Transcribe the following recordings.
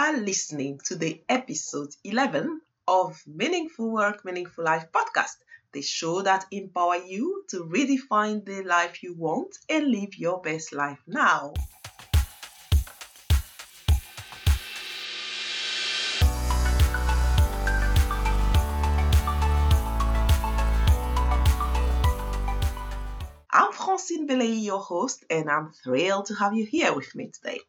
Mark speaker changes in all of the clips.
Speaker 1: are listening to the episode 11 of Meaningful Work, Meaningful Life podcast, the show that empower you to redefine the life you want and live your best life now. I'm Francine Belay, your host, and I'm thrilled to have you here with me today.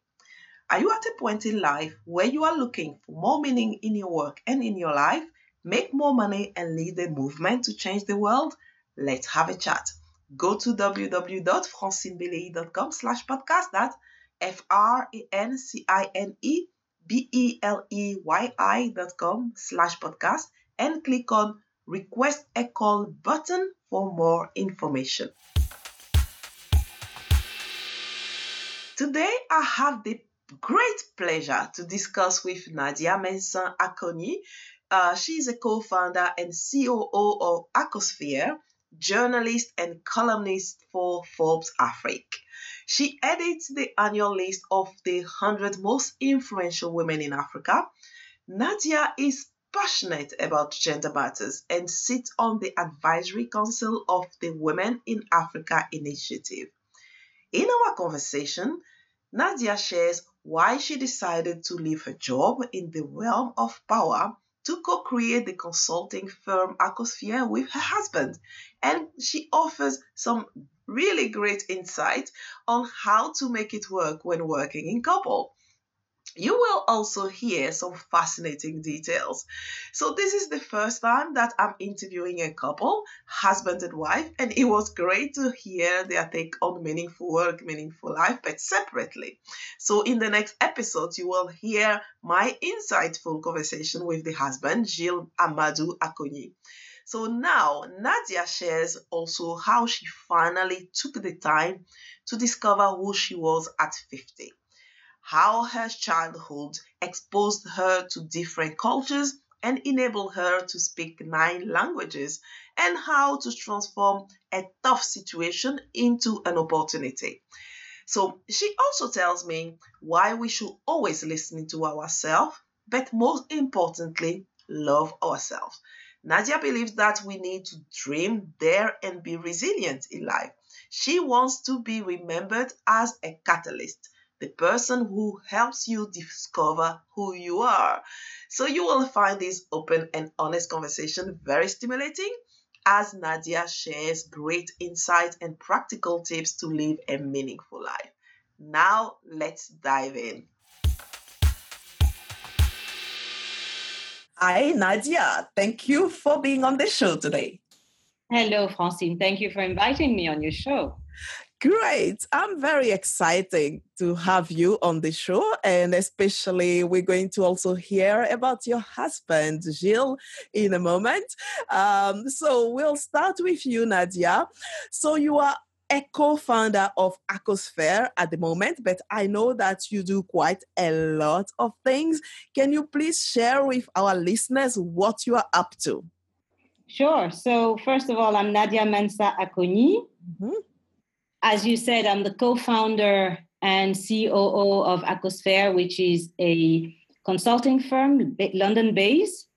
Speaker 1: Are you at a point in life where you are looking for more meaning in your work and in your life, make more money, and lead a movement to change the world? Let's have a chat. Go to www.francinebelay.com slash podcast. That's F-R-A-N-C-I-N-E B-E-L-E-Y-I dot com slash podcast and click on request a call button for more information. Today, I have the great pleasure to discuss with Nadia Mensah Acogny. Uh, she is a co-founder and COO of Acosphere, journalist and columnist for Forbes Africa. She edits the annual list of the 100 most influential women in Africa. Nadia is passionate about gender matters and sits on the advisory council of the Women in Africa initiative. In our conversation, Nadia shares why she decided to leave her job in the realm of power to co create the consulting firm Acosphere with her husband. And she offers some really great insight on how to make it work when working in couple. You will also hear some fascinating details. So, this is the first time that I'm interviewing a couple, husband and wife, and it was great to hear their take on meaningful work, meaningful life, but separately. So, in the next episode, you will hear my insightful conversation with the husband, Gilles Amadou Acogny. So now Nadia shares also how she finally took the time to discover who she was at 50 how her childhood exposed her to different cultures and enabled her to speak nine languages, and how to transform a tough situation into an opportunity. So, she also tells me why we should always listen to ourselves, but most importantly, love ourselves. Nadia believes that we need to dream, dare, and be resilient in life. She wants to be remembered as a catalyst the person who helps you discover who you are. So you will find this open and honest conversation very stimulating as Nadia shares great insight and practical tips to live a meaningful life. Now let's dive in. Hi, Nadia. Thank you for being on the show today.
Speaker 2: Hello, Francine. Thank you for inviting me on your show.
Speaker 1: Great. I'm very excited to have you on the show. And especially, we're going to also hear about your husband, Gilles, in a moment. Um, so we'll start with you, Nadia. So you are a co-founder of Acosphere at the moment, but I know that you do quite a lot of things. Can you please share with our listeners what you are up to?
Speaker 2: Sure. So first of all, I'm Nadia Mensah Acogny. Mm-hmm as you said, I'm the co-founder and COO of Acosphere, which is a consulting firm, London-based.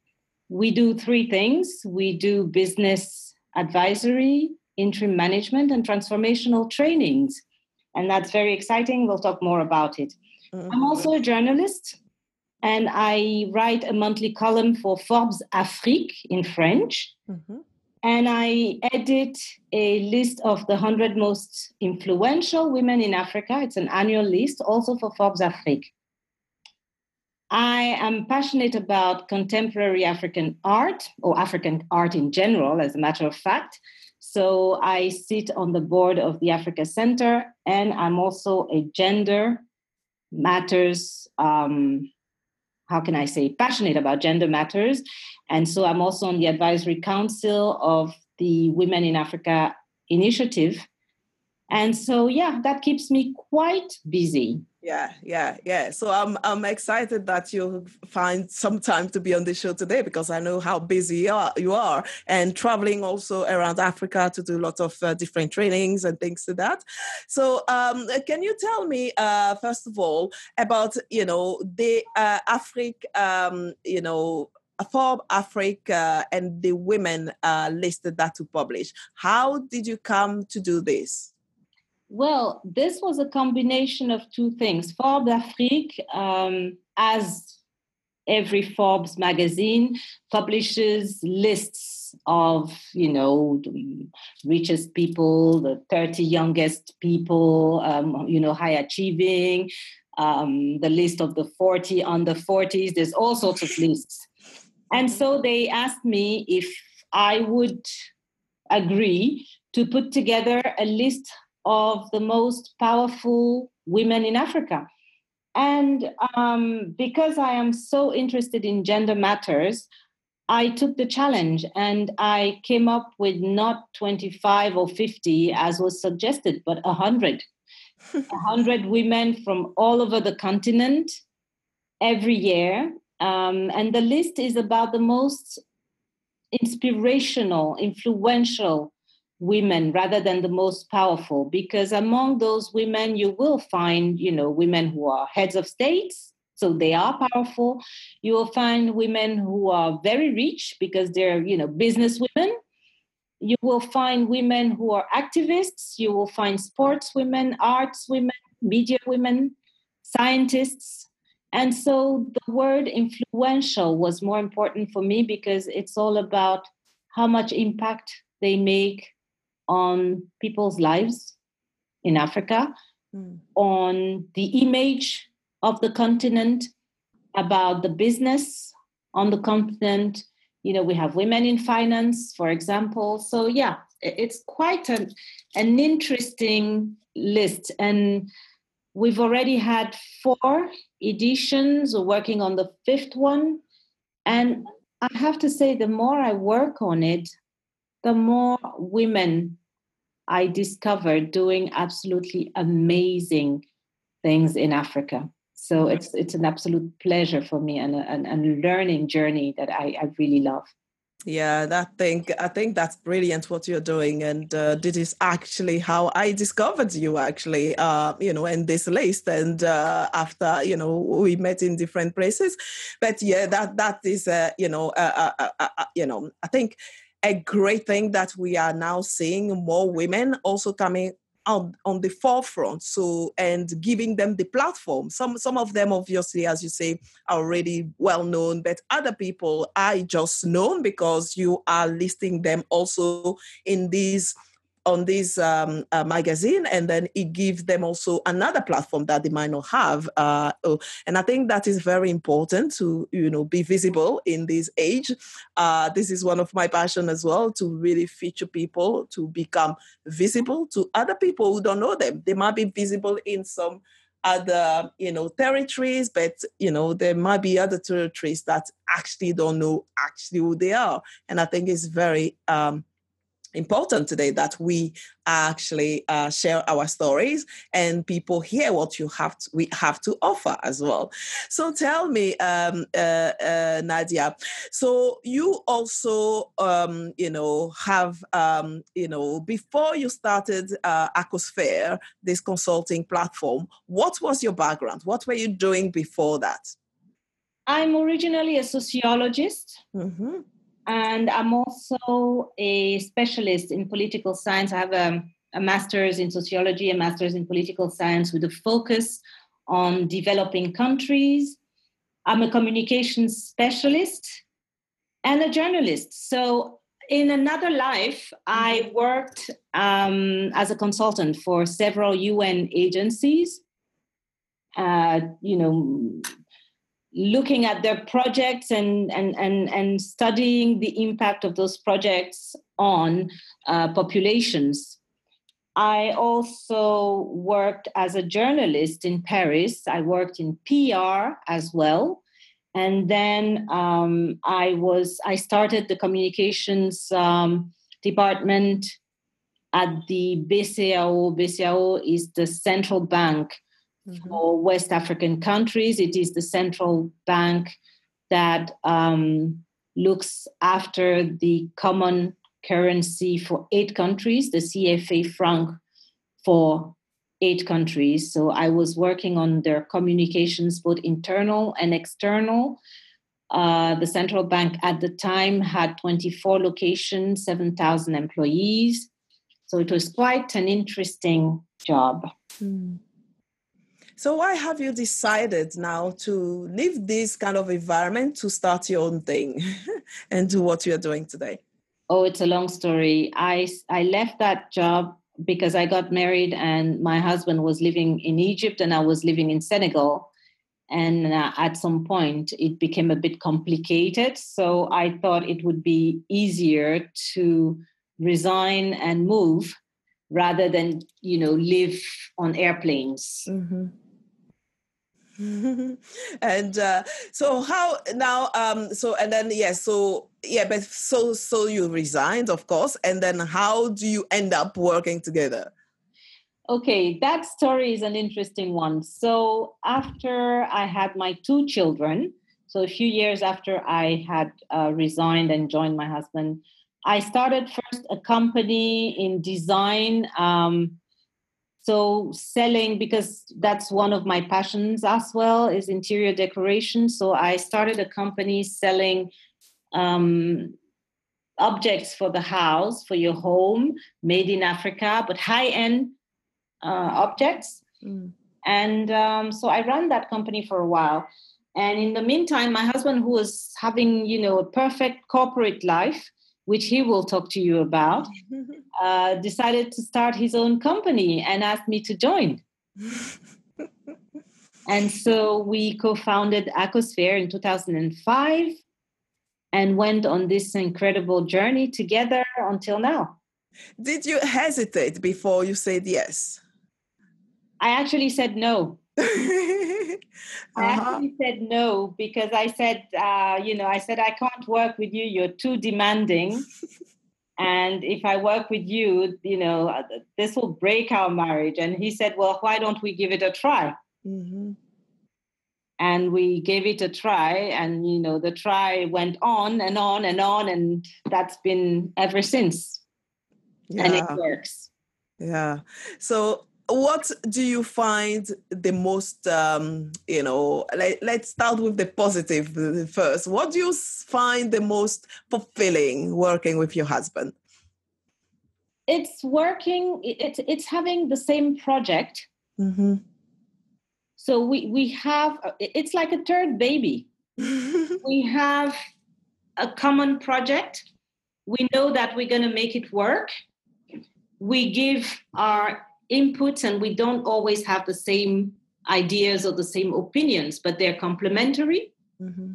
Speaker 2: We do three things. We do business advisory, interim management, and transformational trainings. And that's very exciting. We'll talk more about it. Mm-hmm. I'm also a journalist, and I write a monthly column for Forbes Afrique in French. Mm-hmm and I edit a list of the 100 most influential women in Africa. It's an annual list, also for Forbes Afrique. I am passionate about contemporary African art, or African art in general, as a matter of fact. So I sit on the board of the Africa Center, and I'm also a gender matters um, how can I say, passionate about gender matters. And so I'm also on the advisory council of the Women in Africa initiative. And so, yeah, that keeps me quite busy.
Speaker 3: Yeah, yeah, yeah. So I'm I'm excited that you find some time to be on the show today because I know how busy you are, you are and traveling also around Africa to do lots of uh, different trainings and things to that. So um, can you tell me uh, first of all about you know the uh, Africa um, you know Forbes Africa and the women uh, listed that to publish. How did you come to do this?
Speaker 2: Well, this was a combination of two things. Forbes Afrique, um, as every Forbes magazine, publishes lists of, you know, the richest people, the 30 youngest people, um, you know, high achieving, um, the list of the 40 under 40s. There's all sorts of lists. And so they asked me if I would agree to put together a list of the most powerful women in Africa. And um, because I am so interested in gender matters, I took the challenge and I came up with not 25 or 50 as was suggested, but 100. 100 women from all over the continent every year. Um, and the list is about the most inspirational, influential women rather than the most powerful because among those women you will find you know women who are heads of states so they are powerful. You will find women who are very rich because they're you know business women. You will find women who are activists. You will find sports women arts women media women scientists. And so the word influential was more important for me because it's all about how much impact they make on people's lives in Africa, mm. on the image of the continent, about the business on the continent. You know, we have women in finance, for example. So, yeah, it's quite an, an interesting list. And we've already had four editions, we're working on the fifth one. And I have to say, the more I work on it, the more women I discovered doing absolutely amazing things in Africa. So it's it's an absolute pleasure for me and a, and, learning journey that I, I really love.
Speaker 3: Yeah, that thing. I think that's brilliant what you're doing, and uh, this is actually how I discovered you. Actually, uh, you know, in this list, and uh, after you know we met in different places, but yeah, that that is uh, you know, uh, uh you know, I think a great thing that we are now seeing more women also coming on, on the forefront so and giving them the platform. Some some of them obviously as you say are already well known but other people are just known because you are listing them also in these on this um, uh, magazine, and then it gives them also another platform that they might not have. Uh, oh, and I think that is very important to you know be visible in this age. Uh, this is one of my passion as well to really feature people to become visible to other people who don't know them. They might be visible in some other you know territories but you know there might be other territories that actually don't know actually who they are and i think it's very um, important today that we actually uh, share our stories and people hear what you have to, we have to offer as well. So tell me um, uh, uh, nadia so you also um, you know have um, you know before you started uh, acosphere this consulting platform what was your background? What were you doing before that?
Speaker 2: I'm originally a sociologist. Mm-hmm. And I'm also a specialist in political science. I have a, a master's in sociology, a master's in political science with a focus on developing countries. I'm a communications specialist and a journalist. So, in another life, I worked um, as a consultant for several UN agencies. Uh, you know, looking at their projects and, and, and, and studying the impact of those projects on uh, populations. I also worked as a journalist in Paris. I worked in PR as well. And then um, I was I started the communications um, department at the BCAO. BCAO is the central bank mm-hmm. for West African countries. It is the central bank that um, looks after the common currency for eight countries, the CFA franc for eight countries. So I was working on their communications, both internal and external. Uh, the central bank at the time had 24 locations, 7,000 employees. So it was quite an interesting job. Mm.
Speaker 1: So why have you decided now to leave this kind of environment to start your own thing and do what you're doing today?
Speaker 2: Oh, it's a long story. I I left that job because I got married and my husband was living in Egypt and I was living in Senegal. And uh, at some point, it became a bit complicated. So I thought it would be easier to resign and move rather than, you know, live on airplanes. Mm-hmm.
Speaker 1: and uh, so how now um so and then yes yeah, so yeah but so so you resigned of course and then how do you end up working together?
Speaker 2: Okay that story is an interesting one. So after i had my two children so a few years after i had uh, resigned and joined my husband i started first a company in design um, so selling because that's one of my passions as well is interior decoration. So i started a company selling um, objects for the house for your home made in africa but high end uh, objects. Mm. and um, so i ran that company for a while. And in the meantime my husband who was having you know a perfect corporate life which he will talk to you about, uh, decided to start his own company and asked me to join. and so we co founded Acosphere in 2005 and went on this incredible journey together until now.
Speaker 1: Did you hesitate before you said yes?
Speaker 2: I actually said no. I uh-huh. actually said no because I said, uh, you know, I said, I can't work with you. You're too demanding. and if I work with you, you know, uh, this will break our marriage. And he said, well, why don't we give it a try? Mm-hmm. And we gave it a try. And, you know, the try went on and on and on. And that's been ever since. Yeah. And it works.
Speaker 1: Yeah. So what do you find the most um, you know let, let's start with the positive first. What do you find the most fulfilling working with your husband?
Speaker 2: It's working it's it's having the same project. Mm-hmm. so we we have it's like a third baby. We have a common project. We know that we're going to make it work. We give our inputs and we don't always have the same ideas or the same opinions, but they're complementary. Mm-hmm.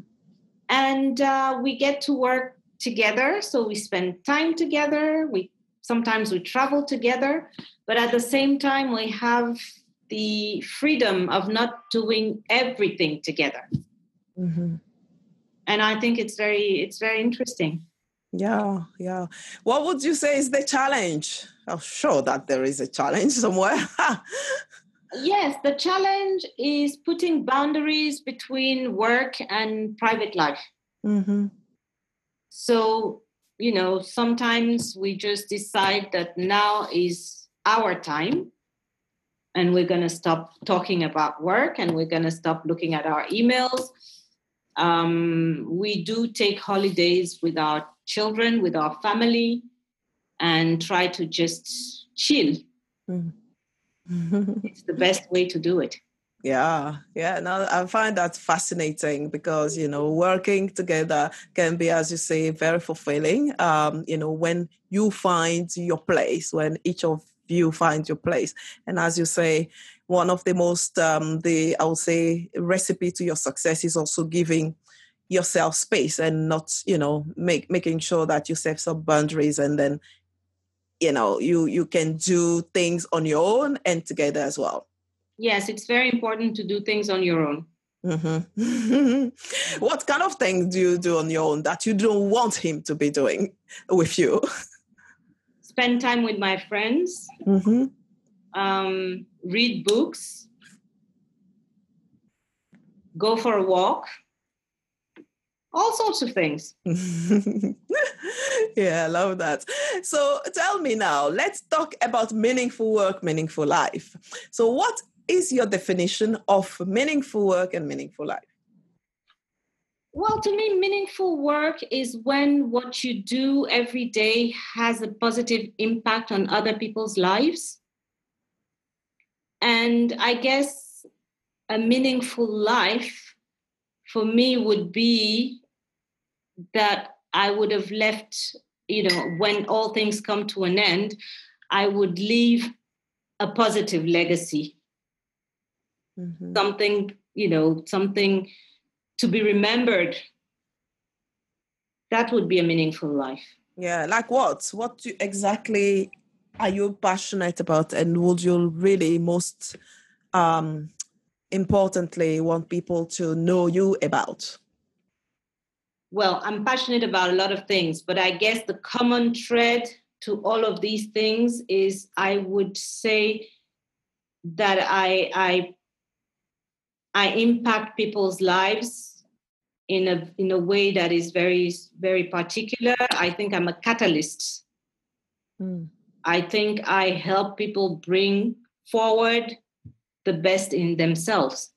Speaker 2: And uh, we get to work together. So we spend time together. We sometimes we travel together, but at the same time we have the freedom of not doing everything together. Mm-hmm. And I think it's very it's very interesting.
Speaker 1: Yeah, yeah. What would you say is the challenge? I'm sure that there is a challenge somewhere.
Speaker 2: yes, the challenge is putting boundaries between work and private life. Mm-hmm. So, you know, sometimes we just decide that now is our time and we're going to stop talking about work and we're going to stop looking at our emails. Um, we do take holidays with our children, with our family, and try to just chill. Mm. it's the best way to do it.
Speaker 1: Yeah, yeah. Now I find that fascinating because you know working together can be, as you say, very fulfilling. Um, you know, when you find your place, when each of you find your place, and as you say, one of the most um, the I would say recipe to your success is also giving yourself space and not you know make making sure that you set some boundaries and then you know you you can do things on your own and together as well.
Speaker 2: Yes it's very important to do things on your own.
Speaker 1: Mm-hmm. what kind of things do you do on your own that you don't want him to be doing with you?
Speaker 2: Spend time with my friends, mm-hmm. um, read books, go for a walk, all sorts of things.
Speaker 1: yeah, I love that. So tell me now, let's talk about meaningful work, meaningful life. So, what is your definition of meaningful work and meaningful life?
Speaker 2: Well, to me, meaningful work is when what you do every day has a positive impact on other people's lives. And I guess a meaningful life for me would be that I would have left, you know, when all things come to an end, I would leave a positive legacy. Mm-hmm. Something, you know, something to be remembered. That would be a meaningful life.
Speaker 1: Yeah, like what? What do, exactly are you passionate about, and would you really most um, importantly want people to know you about?
Speaker 2: Well, I'm passionate about a lot of things, but I guess the common thread to all of these things is I would say that I I I impact people's lives in a in a way that is very very particular. I think I'm a catalyst. Mm. I think I help people bring forward the best in themselves.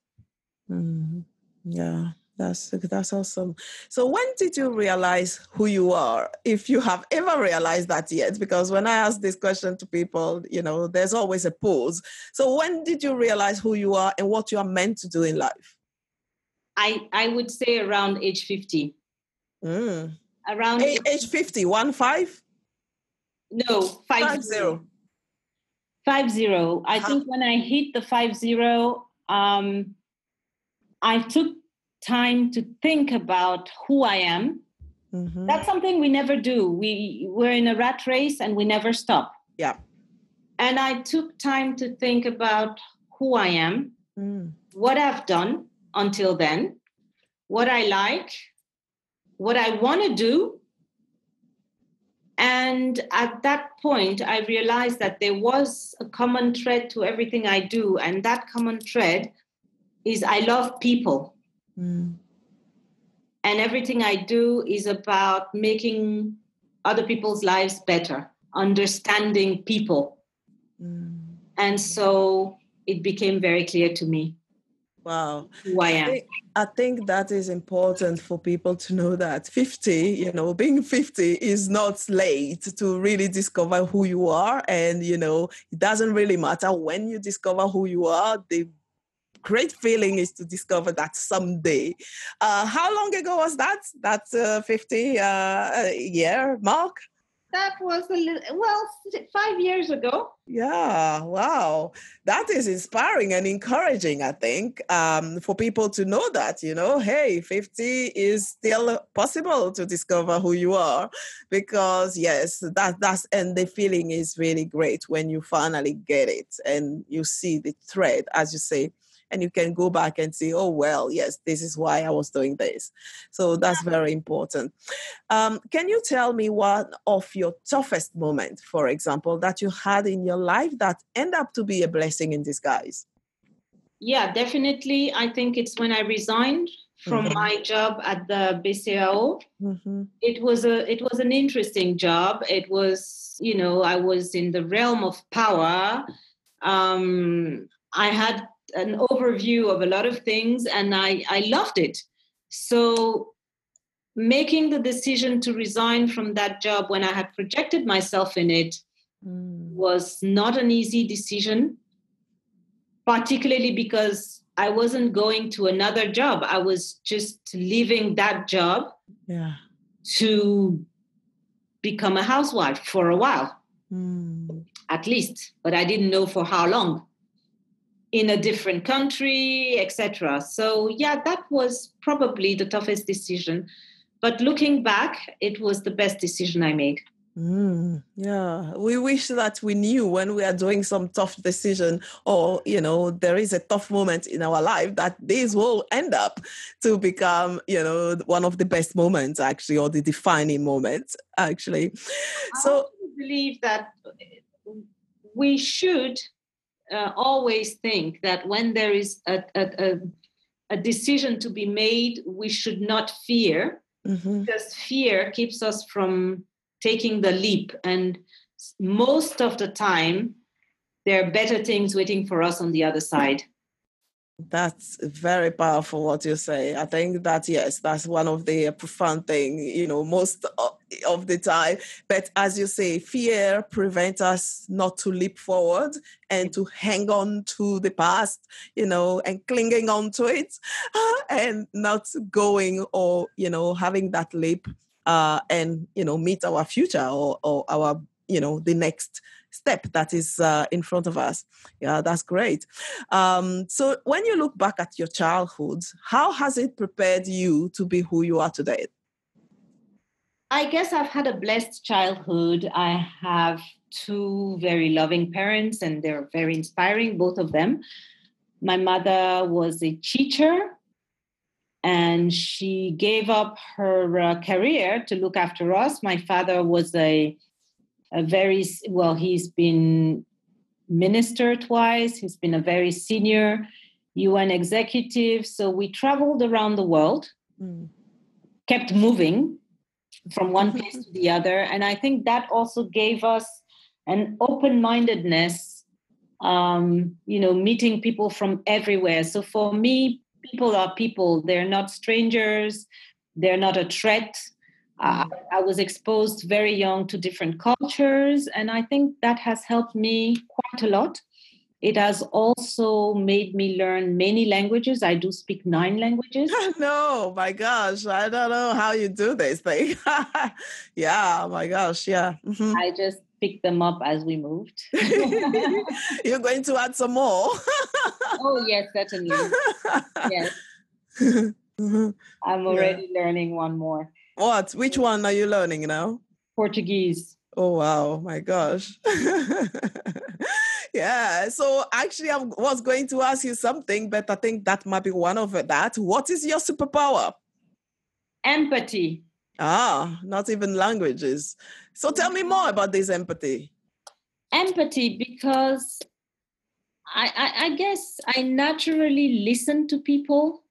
Speaker 1: Mm. Yeah. That's that's awesome. So when did you realize who you are? If you have ever realized that yet, because when I ask this question to people, you know, there's always a pause. So when did you realize who you are and what you are meant to do in life?
Speaker 2: I I would say around age 50. Mm. Around
Speaker 1: age, age 50, one five?
Speaker 2: No, five, five zero. Five zero. I think when I hit the five zero, um, I took time to think about who I am. Mm-hmm. That's something we never do. We we're in a rat race and we never stop.
Speaker 1: Yeah.
Speaker 2: And I took time to think about who I am, mm. what I've done until then, what I like, what I want to do. And at that point, I realized that there was a common thread to everything I do. And that common thread is I love people. Mm. And everything I do is about making other people's lives better, understanding people. Mm. And so it became very clear to me.
Speaker 1: Wow.
Speaker 2: Who I am. I
Speaker 1: think, I think that is important for people to know that 50, you know, being 50 is not late to really discover who you are. And, you know, it doesn't really matter when you discover who you are, the great feeling is to discover that someday. Uh, how long ago was that? That uh, 50 uh, year mark?
Speaker 2: That was a little, well, five years ago.
Speaker 1: Yeah, wow. That is inspiring and encouraging, I think, um, for people to know that, you know, hey, 50 is still possible to discover who you are. Because, yes, that, that's, and the feeling is really great when you finally get it and you see the thread, as you say, and you can go back and say, oh, well, yes, this is why I was doing this. So that's very important. Um, can you tell me one of your toughest moments, for example, that you had in your life that end up to be a blessing in disguise?
Speaker 2: Yeah, definitely. I think it's when I resigned from mm-hmm. my job at the BCAO. Mm-hmm. It was a it was an interesting job. It was, you know, I was in the realm of power. Um, I had an overview of a lot of things and I, I loved it. So making the decision to resign from that job when I had projected myself in it mm. was not an easy decision, particularly because I wasn't going to another job. I was just leaving that job
Speaker 1: yeah.
Speaker 2: to become a housewife for a while, mm. at least, but I didn't know for how long in a different country, etc. So, yeah, that was probably the toughest decision. But looking back, it was the best decision I made.
Speaker 1: Mm, yeah, we wish that we knew when we are doing some tough decision, or you know, there is a tough moment in our life that this will end up to become, you know, one of the best moments actually, or the defining moments actually.
Speaker 2: So I believe that we should uh, always think that when there is a, a, a, decision to be made, we should not fear, mm-hmm. because fear keeps us from taking the leap. And most of the time, there are better things waiting for us on the other side.
Speaker 1: That's very powerful what you say. I think that yes, that's one of the profound thing, you know, most of the time. But as you say, fear prevents us not to leap forward and to hang on to the past, you know, and clinging on to it and not going or, you know, having that leap uh, and, you know, meet our future or, or our, you know, the next step that is uh, in front of us. Yeah, that's great. Um, so, when you look back at your childhood, how has it prepared you to be who you are today?
Speaker 2: I guess I've had a blessed childhood. I have two very loving parents, and they're very inspiring, both of them. My mother was a teacher, and she gave up her uh, career to look after us. My father was a a very well he's been minister twice he's been a very senior un executive so we traveled around the world mm. kept moving from one place to the other and i think that also gave us an open-mindedness um, you know meeting people from everywhere. So for me people are people. They're not strangers. They're not a threat uh, I was exposed very young to different cultures, and I think that has helped me quite a lot. It has also made me learn many languages. I do speak nine languages.
Speaker 1: no, my gosh, I don't know how you do this thing. yeah, my gosh, yeah.
Speaker 2: Mm-hmm. I just picked them up as we moved.
Speaker 1: You're going to add some more.
Speaker 2: oh yes, certainly. Yes. Mm-hmm. I'm already yeah. learning one more.
Speaker 1: What? Which one are you learning now?
Speaker 2: Portuguese.
Speaker 1: Oh wow, my gosh. yeah. So actually I was going to ask you something, but I think that might be one of that. What is your superpower?
Speaker 2: Empathy.
Speaker 1: Ah, not even languages. So tell me more about this empathy.
Speaker 2: Empathy, because I, I, I guess I naturally listen to people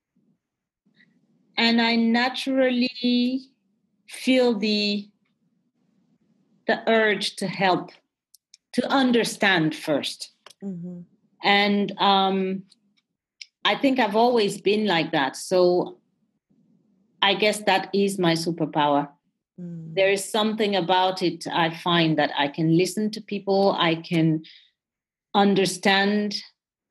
Speaker 2: and I naturally feel the the urge to help to understand 1st mm-hmm. and um, i think i've always been like that. So i guess that is my superpower. Mm. there is something about it i find that i can listen to people i can understand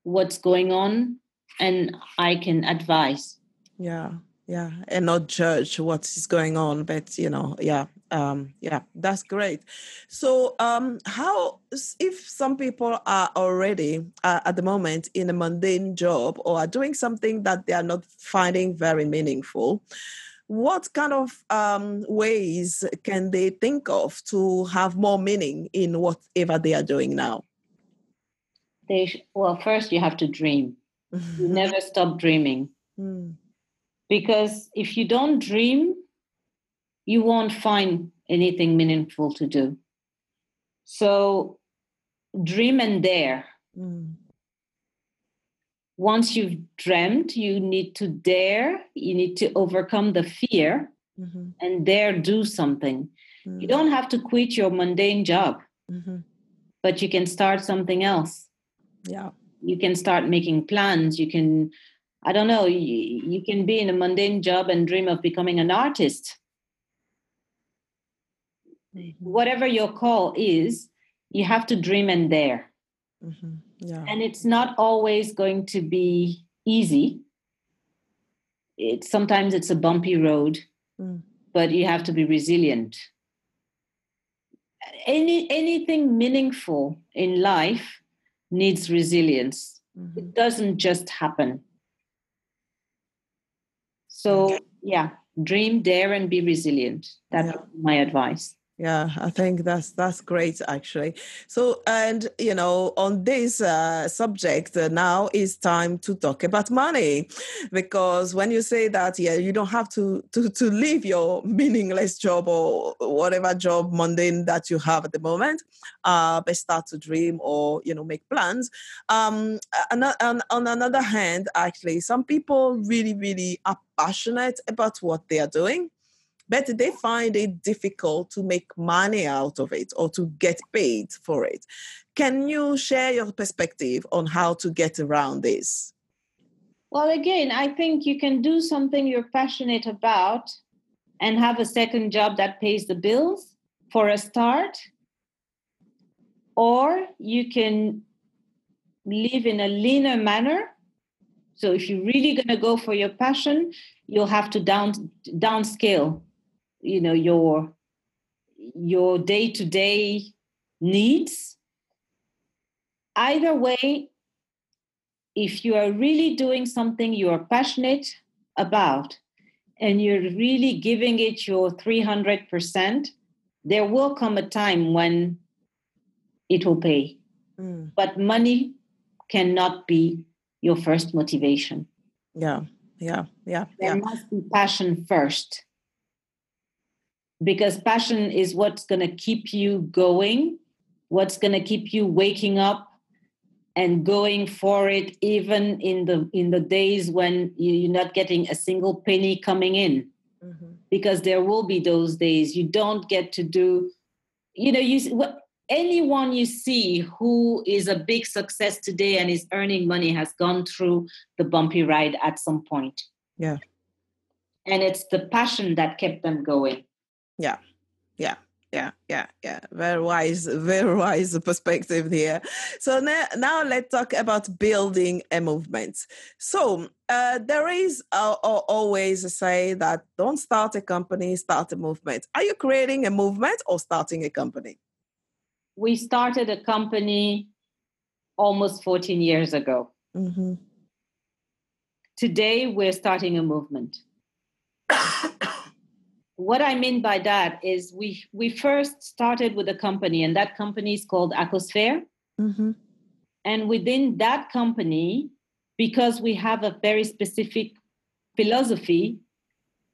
Speaker 2: what's going on and i can advise.
Speaker 1: Yeah yeah and not judge what is going on but you know yeah um yeah that's great. So um how if some people are already uh, at the moment in a mundane job or are doing something that they are not finding very meaningful what kind of um, ways can they think of to have more meaning in whatever they are doing now?
Speaker 2: They well first you have to dream. You never stop dreaming. Mm because if you don't dream, you won't find anything meaningful to do. So dream and dare. Mm. Once you've dreamt, you need to dare, you need to overcome the fear mm-hmm. and dare do something. Mm. You don't have to quit your mundane job, mm-hmm. but you can start something else.
Speaker 1: Yeah.
Speaker 2: You can start making plans. You can I don't know, you, you can be in a mundane job and dream of becoming an artist. Mm-hmm. Whatever your call is, you have to dream and dare. Mm-hmm. Yeah. And it's not always going to be easy. It, sometimes it's a bumpy road, mm. but you have to be resilient. Any anything meaningful in life needs resilience. Mm-hmm. It doesn't just happen. So, yeah, dream, dare, and be resilient. That's yeah. my advice.
Speaker 1: Yeah i think that's that's great actually. So and you know on this uh, subject uh, now is time to talk about money. Because when you say that yeah you don't have to to to leave your meaningless job or whatever job mundane that you have at the moment uh but start to dream or you know make plans. Um on, on, on another hand actually some people really really are passionate about what they are doing but they find it difficult to make money out of it or to get paid for it. Can you share your perspective on how to get around this?
Speaker 2: Well, again, I think you can do something you're passionate about and have a second job that pays the bills for a start. Or you can live in a leaner manner. So if you're really going to go for your passion, you'll have to down downscale you know your your day-to-day needs either way if you are really doing something you are passionate about and you're really giving it your 300% there will come a time when it will pay mm. but money cannot be your first motivation
Speaker 1: yeah yeah yeah
Speaker 2: there
Speaker 1: yeah.
Speaker 2: must be passion first because passion is what's going to keep you going, what's going to keep you waking up and going for it even in the in the days when you're not getting a single penny coming in. Mm-hmm. because there will be those days you don't get to do you know you anyone you see who is a big success today and is earning money has gone through the bumpy ride at some point.
Speaker 1: Yeah.
Speaker 2: And it's the passion that kept them going
Speaker 1: yeah. Yeah. Yeah. Yeah. Yeah. Very wise very wise perspective here. So now, now let's talk about building a movement. So uh, there is uh, always a say that don't start a company start a movement. Are you creating a movement or starting a company?
Speaker 2: We started a company almost 14 years ago. Mm-hmm. today we're starting a movement what I mean by that is we we first started with a company, and that company is called Acosphere. Mm-hmm. And within that company, because we have a very specific philosophy,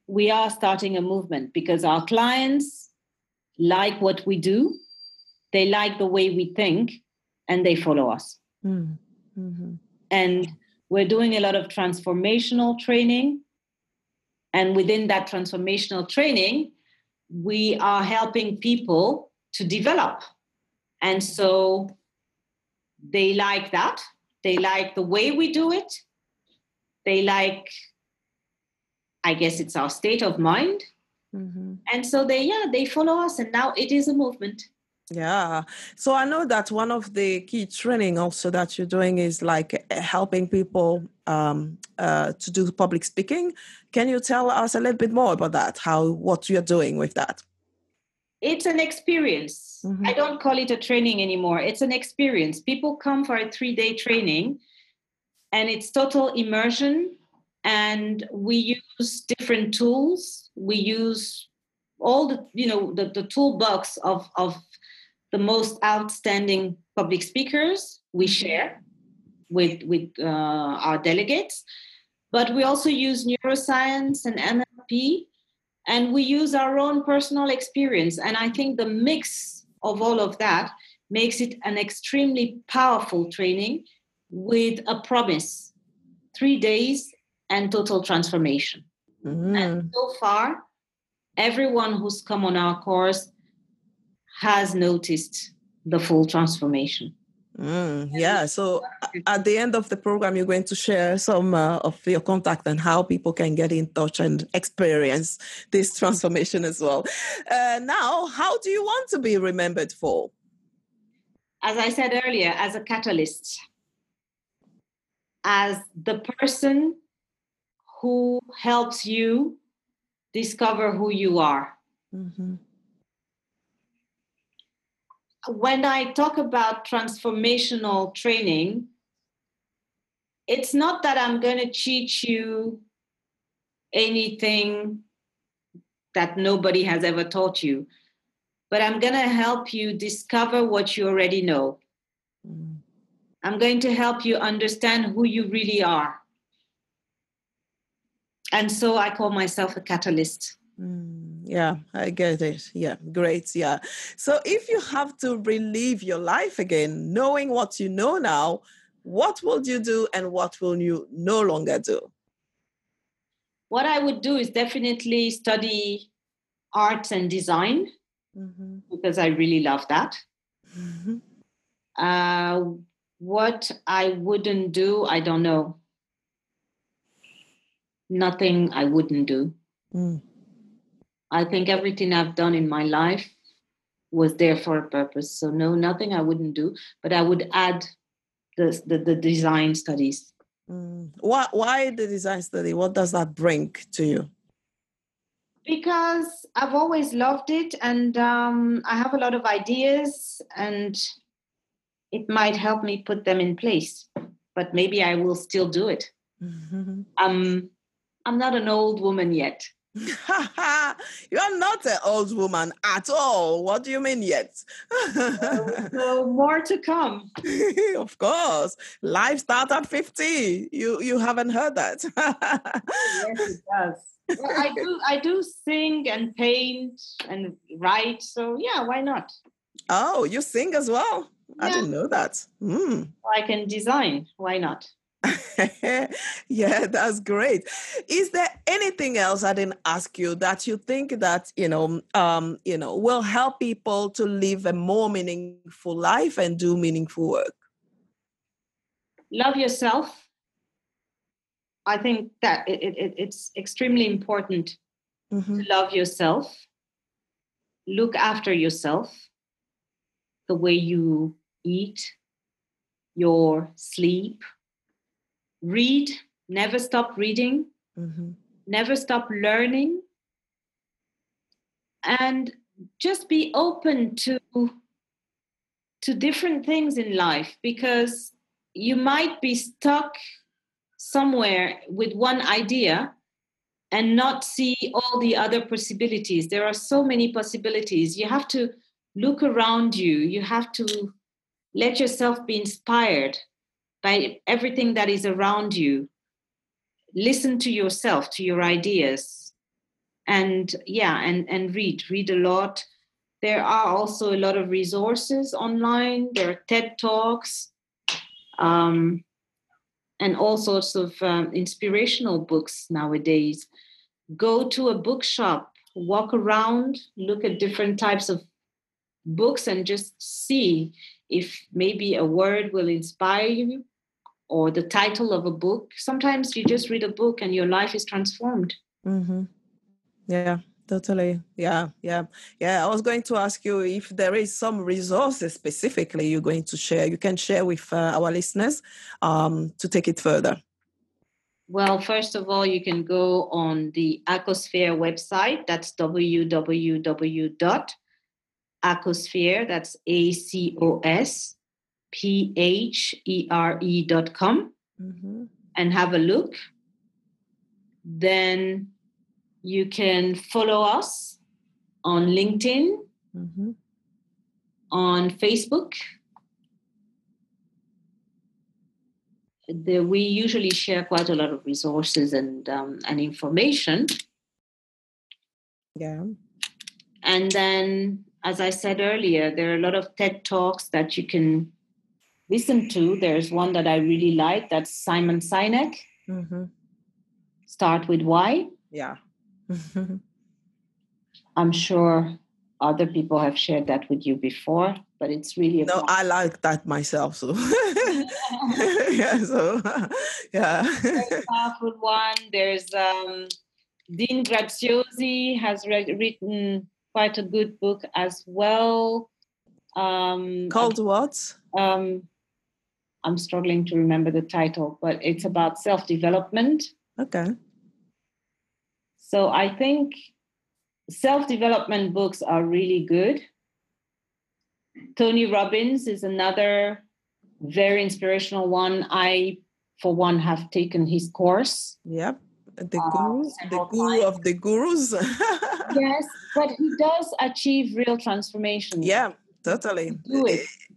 Speaker 2: we are starting a movement because our clients like what we do, they like the way we think, and they follow us. Mm-hmm. And we're doing a lot of transformational training and within that transformational training, we are helping people to develop. And so they like that. They like the way we do it. They like, I guess it's our state of mind. Mm-hmm. And so they, yeah, they follow us. And now it is a movement.
Speaker 1: Yeah. So I know that one of the key training also that you're doing is like eh, helping people um, uh, to do public speaking. Can you tell us a little bit more about that? How what you're doing with that?
Speaker 2: It's an experience. Mm-hmm. I don't call it a training anymore. It's an experience. People come for a three day training, and it's total immersion. And we use different tools. We use all the you know the, the toolbox of of the most outstanding public speakers we share with with uh, our delegates. But we also use neuroscience and nlp and we use our own personal experience. And i think the mix of all of that makes it an extremely powerful training with a promise three days and total transformation. Mm-hmm. and so far everyone who's come on our course has noticed the full transformation.
Speaker 1: Mm, yeah. So at the end of the program, you're going to share some uh, of your contact and how people can get in touch and experience this transformation as well. Uh, now, how do you want to be remembered for?
Speaker 2: As I said earlier, as a catalyst, as the person who helps you discover who you are. Mm-hmm when I talk about transformational training, it's not that I'm going to teach you anything that nobody has ever taught you. but I'm going to help you discover what you already know. Mm. I'm going to help you understand who you really are. And so I call myself a catalyst.
Speaker 1: Mm, yeah, I get it. Yeah, great. Yeah. So if you have to relive your life again, knowing what you know now, what will you do and what will you no longer do?
Speaker 2: What I would do is definitely study arts and design mm-hmm. because I really love that. Mm-hmm. Uh, what I wouldn't do, I don't know. Nothing I wouldn't do. Mm. I think everything I've done in my life was there for a purpose. So no, nothing I wouldn't do, but I would add the the, the design studies.
Speaker 1: Mm. Why why the design study? What does that bring to you?
Speaker 2: Because I've always loved it, and um, I have a lot of ideas, and it might help me put them in place. But maybe I will still do it. Mm-hmm. Um, I'm not an old woman yet.
Speaker 1: You're not an old woman at all. What do you mean yet?
Speaker 2: so, so, more to come.
Speaker 1: of course. Life starts at 50. You you haven't heard that.
Speaker 2: yes, it does. Well, I do I do sing and paint and write. So yeah, why not?
Speaker 1: Oh, you sing as well? Yeah. I didn't know that. Mm.
Speaker 2: I can design. Why not?
Speaker 1: yeah, that's great. Is there anything else I didn't ask you that you think that you know, um, you know, will help people to live a more meaningful life and do meaningful work?
Speaker 2: Love yourself. I think that it, it, it's extremely important mm-hmm. to love yourself, look after yourself, the way you eat, your sleep, read, never stop reading, mm-hmm. never stop learning, and just be open to to different things in life because you might be stuck somewhere with one idea and not see all the other possibilities. There are so many possibilities. You have to look around you. You have to let yourself be inspired by everything that is around you listen to yourself to your ideas. And yeah and and read read a lot. There are also a lot of resources online. There are ted talks um, and all sorts of um, inspirational books nowadays. Go to a bookshop walk around look at different types of books and just see if maybe a word will inspire you or the title of a book. Sometimes you just read a book and your life is transformed.
Speaker 1: Mm-hmm. Yeah, totally. Yeah, yeah, yeah. I was going to ask you if there is some resources specifically you're going to share. You can share with uh, our listeners um, to take it further.
Speaker 2: Well, first of all, you can go on the Acosphere website. That's www acosphere, that's A C O S P H E R E dot com, mm-hmm. and have a look. Then you can follow us on LinkedIn, mm-hmm. on Facebook. The, we usually share quite a lot of resources and um, and information.
Speaker 1: Yeah.
Speaker 2: And then as I said earlier, there are a lot of TED Talks that you can listen to. There's one that I really like. That's Simon Sinek. Mm-hmm. Start with why.
Speaker 1: Yeah.
Speaker 2: I'm sure other people have shared that with you before, but it's really
Speaker 1: no. I like that myself. So yeah, so yeah.
Speaker 2: Very powerful one. There's um, Dean Graziosi has re- written quite a good book as well. Um,
Speaker 1: Called what?
Speaker 2: Um, I'm struggling to remember the title, but it's about self development.
Speaker 1: Okay.
Speaker 2: So I think self development books are really good. Tony Robbins is another very inspirational one. I, for one, have taken his course.
Speaker 1: Yep.
Speaker 4: the uh, guru, the guru of the gurus.
Speaker 2: yes, but he does achieve real transformation.
Speaker 4: Yeah, totally.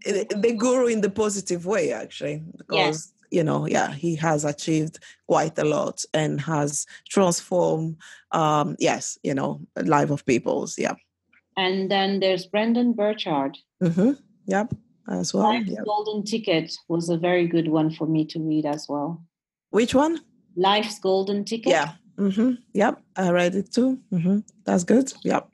Speaker 4: The guru in the positive way, actually, because you know, yeah, he has achieved quite a lot and has transformed. Um, yes, you know, life of people's. Yeah.
Speaker 2: And then there's Brendon Burchard.
Speaker 4: Mm-hmm. Yep, as well.
Speaker 2: Life's
Speaker 4: yep.
Speaker 2: Golden Ticket was a very good one for me to read as well.
Speaker 4: Which one?
Speaker 2: Life's Golden Ticket.
Speaker 4: Yeah. Mm-hmm. Yep. I read it too. Mm-hmm. That's good. Yep.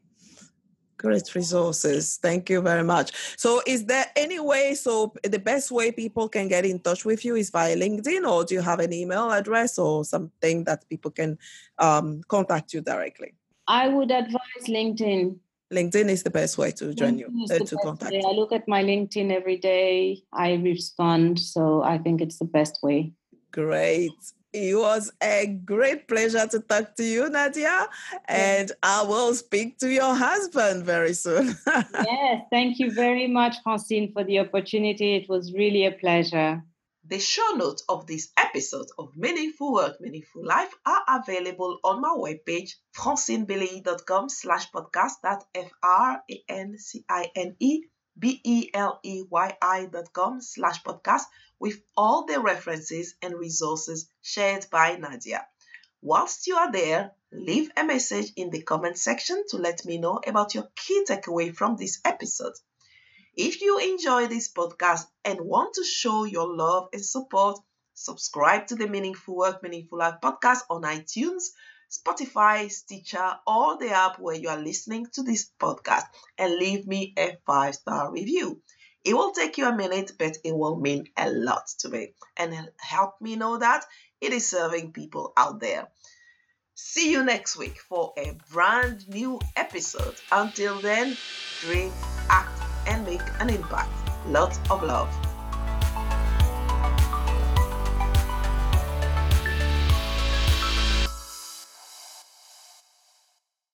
Speaker 4: Great resources. Thank you very much. So, is there any way? So, the best way people can get in touch with you is via LinkedIn, or do you have an email address or something that people can um, contact you directly?
Speaker 2: I would advise LinkedIn.
Speaker 4: LinkedIn is the best way to join LinkedIn you, uh, to contact.
Speaker 2: Way. I look at my LinkedIn every day. I respond, so I think it's the best way.
Speaker 4: Great. It was a great pleasure to talk to you, Nadia. And I will speak to your husband very soon.
Speaker 2: yes, thank you very much, Francine, for the opportunity. It was really a pleasure.
Speaker 1: The show notes of this episode of Meaningful Work, Meaningful Life are available on my webpage, francinebeleyi.com slash podcast. That's F-R-A-N-C-I-N-E B-E-L-E-Y-I dot com slash podcast with all the references and resources shared by Nadia. Whilst you are there, leave a message in the comment section to let me know about your key takeaway from this episode. If you enjoy this podcast and want to show your love and support, subscribe to the Meaningful Work, Meaningful Life podcast on iTunes, Spotify, Stitcher, or the app where you are listening to this podcast and leave me a five star review. It will take you a minute, but it will mean a lot to me and help me know that it is serving people out there. See you next week for a brand new episode. Until then, dream, act, and make an impact. Lots of love.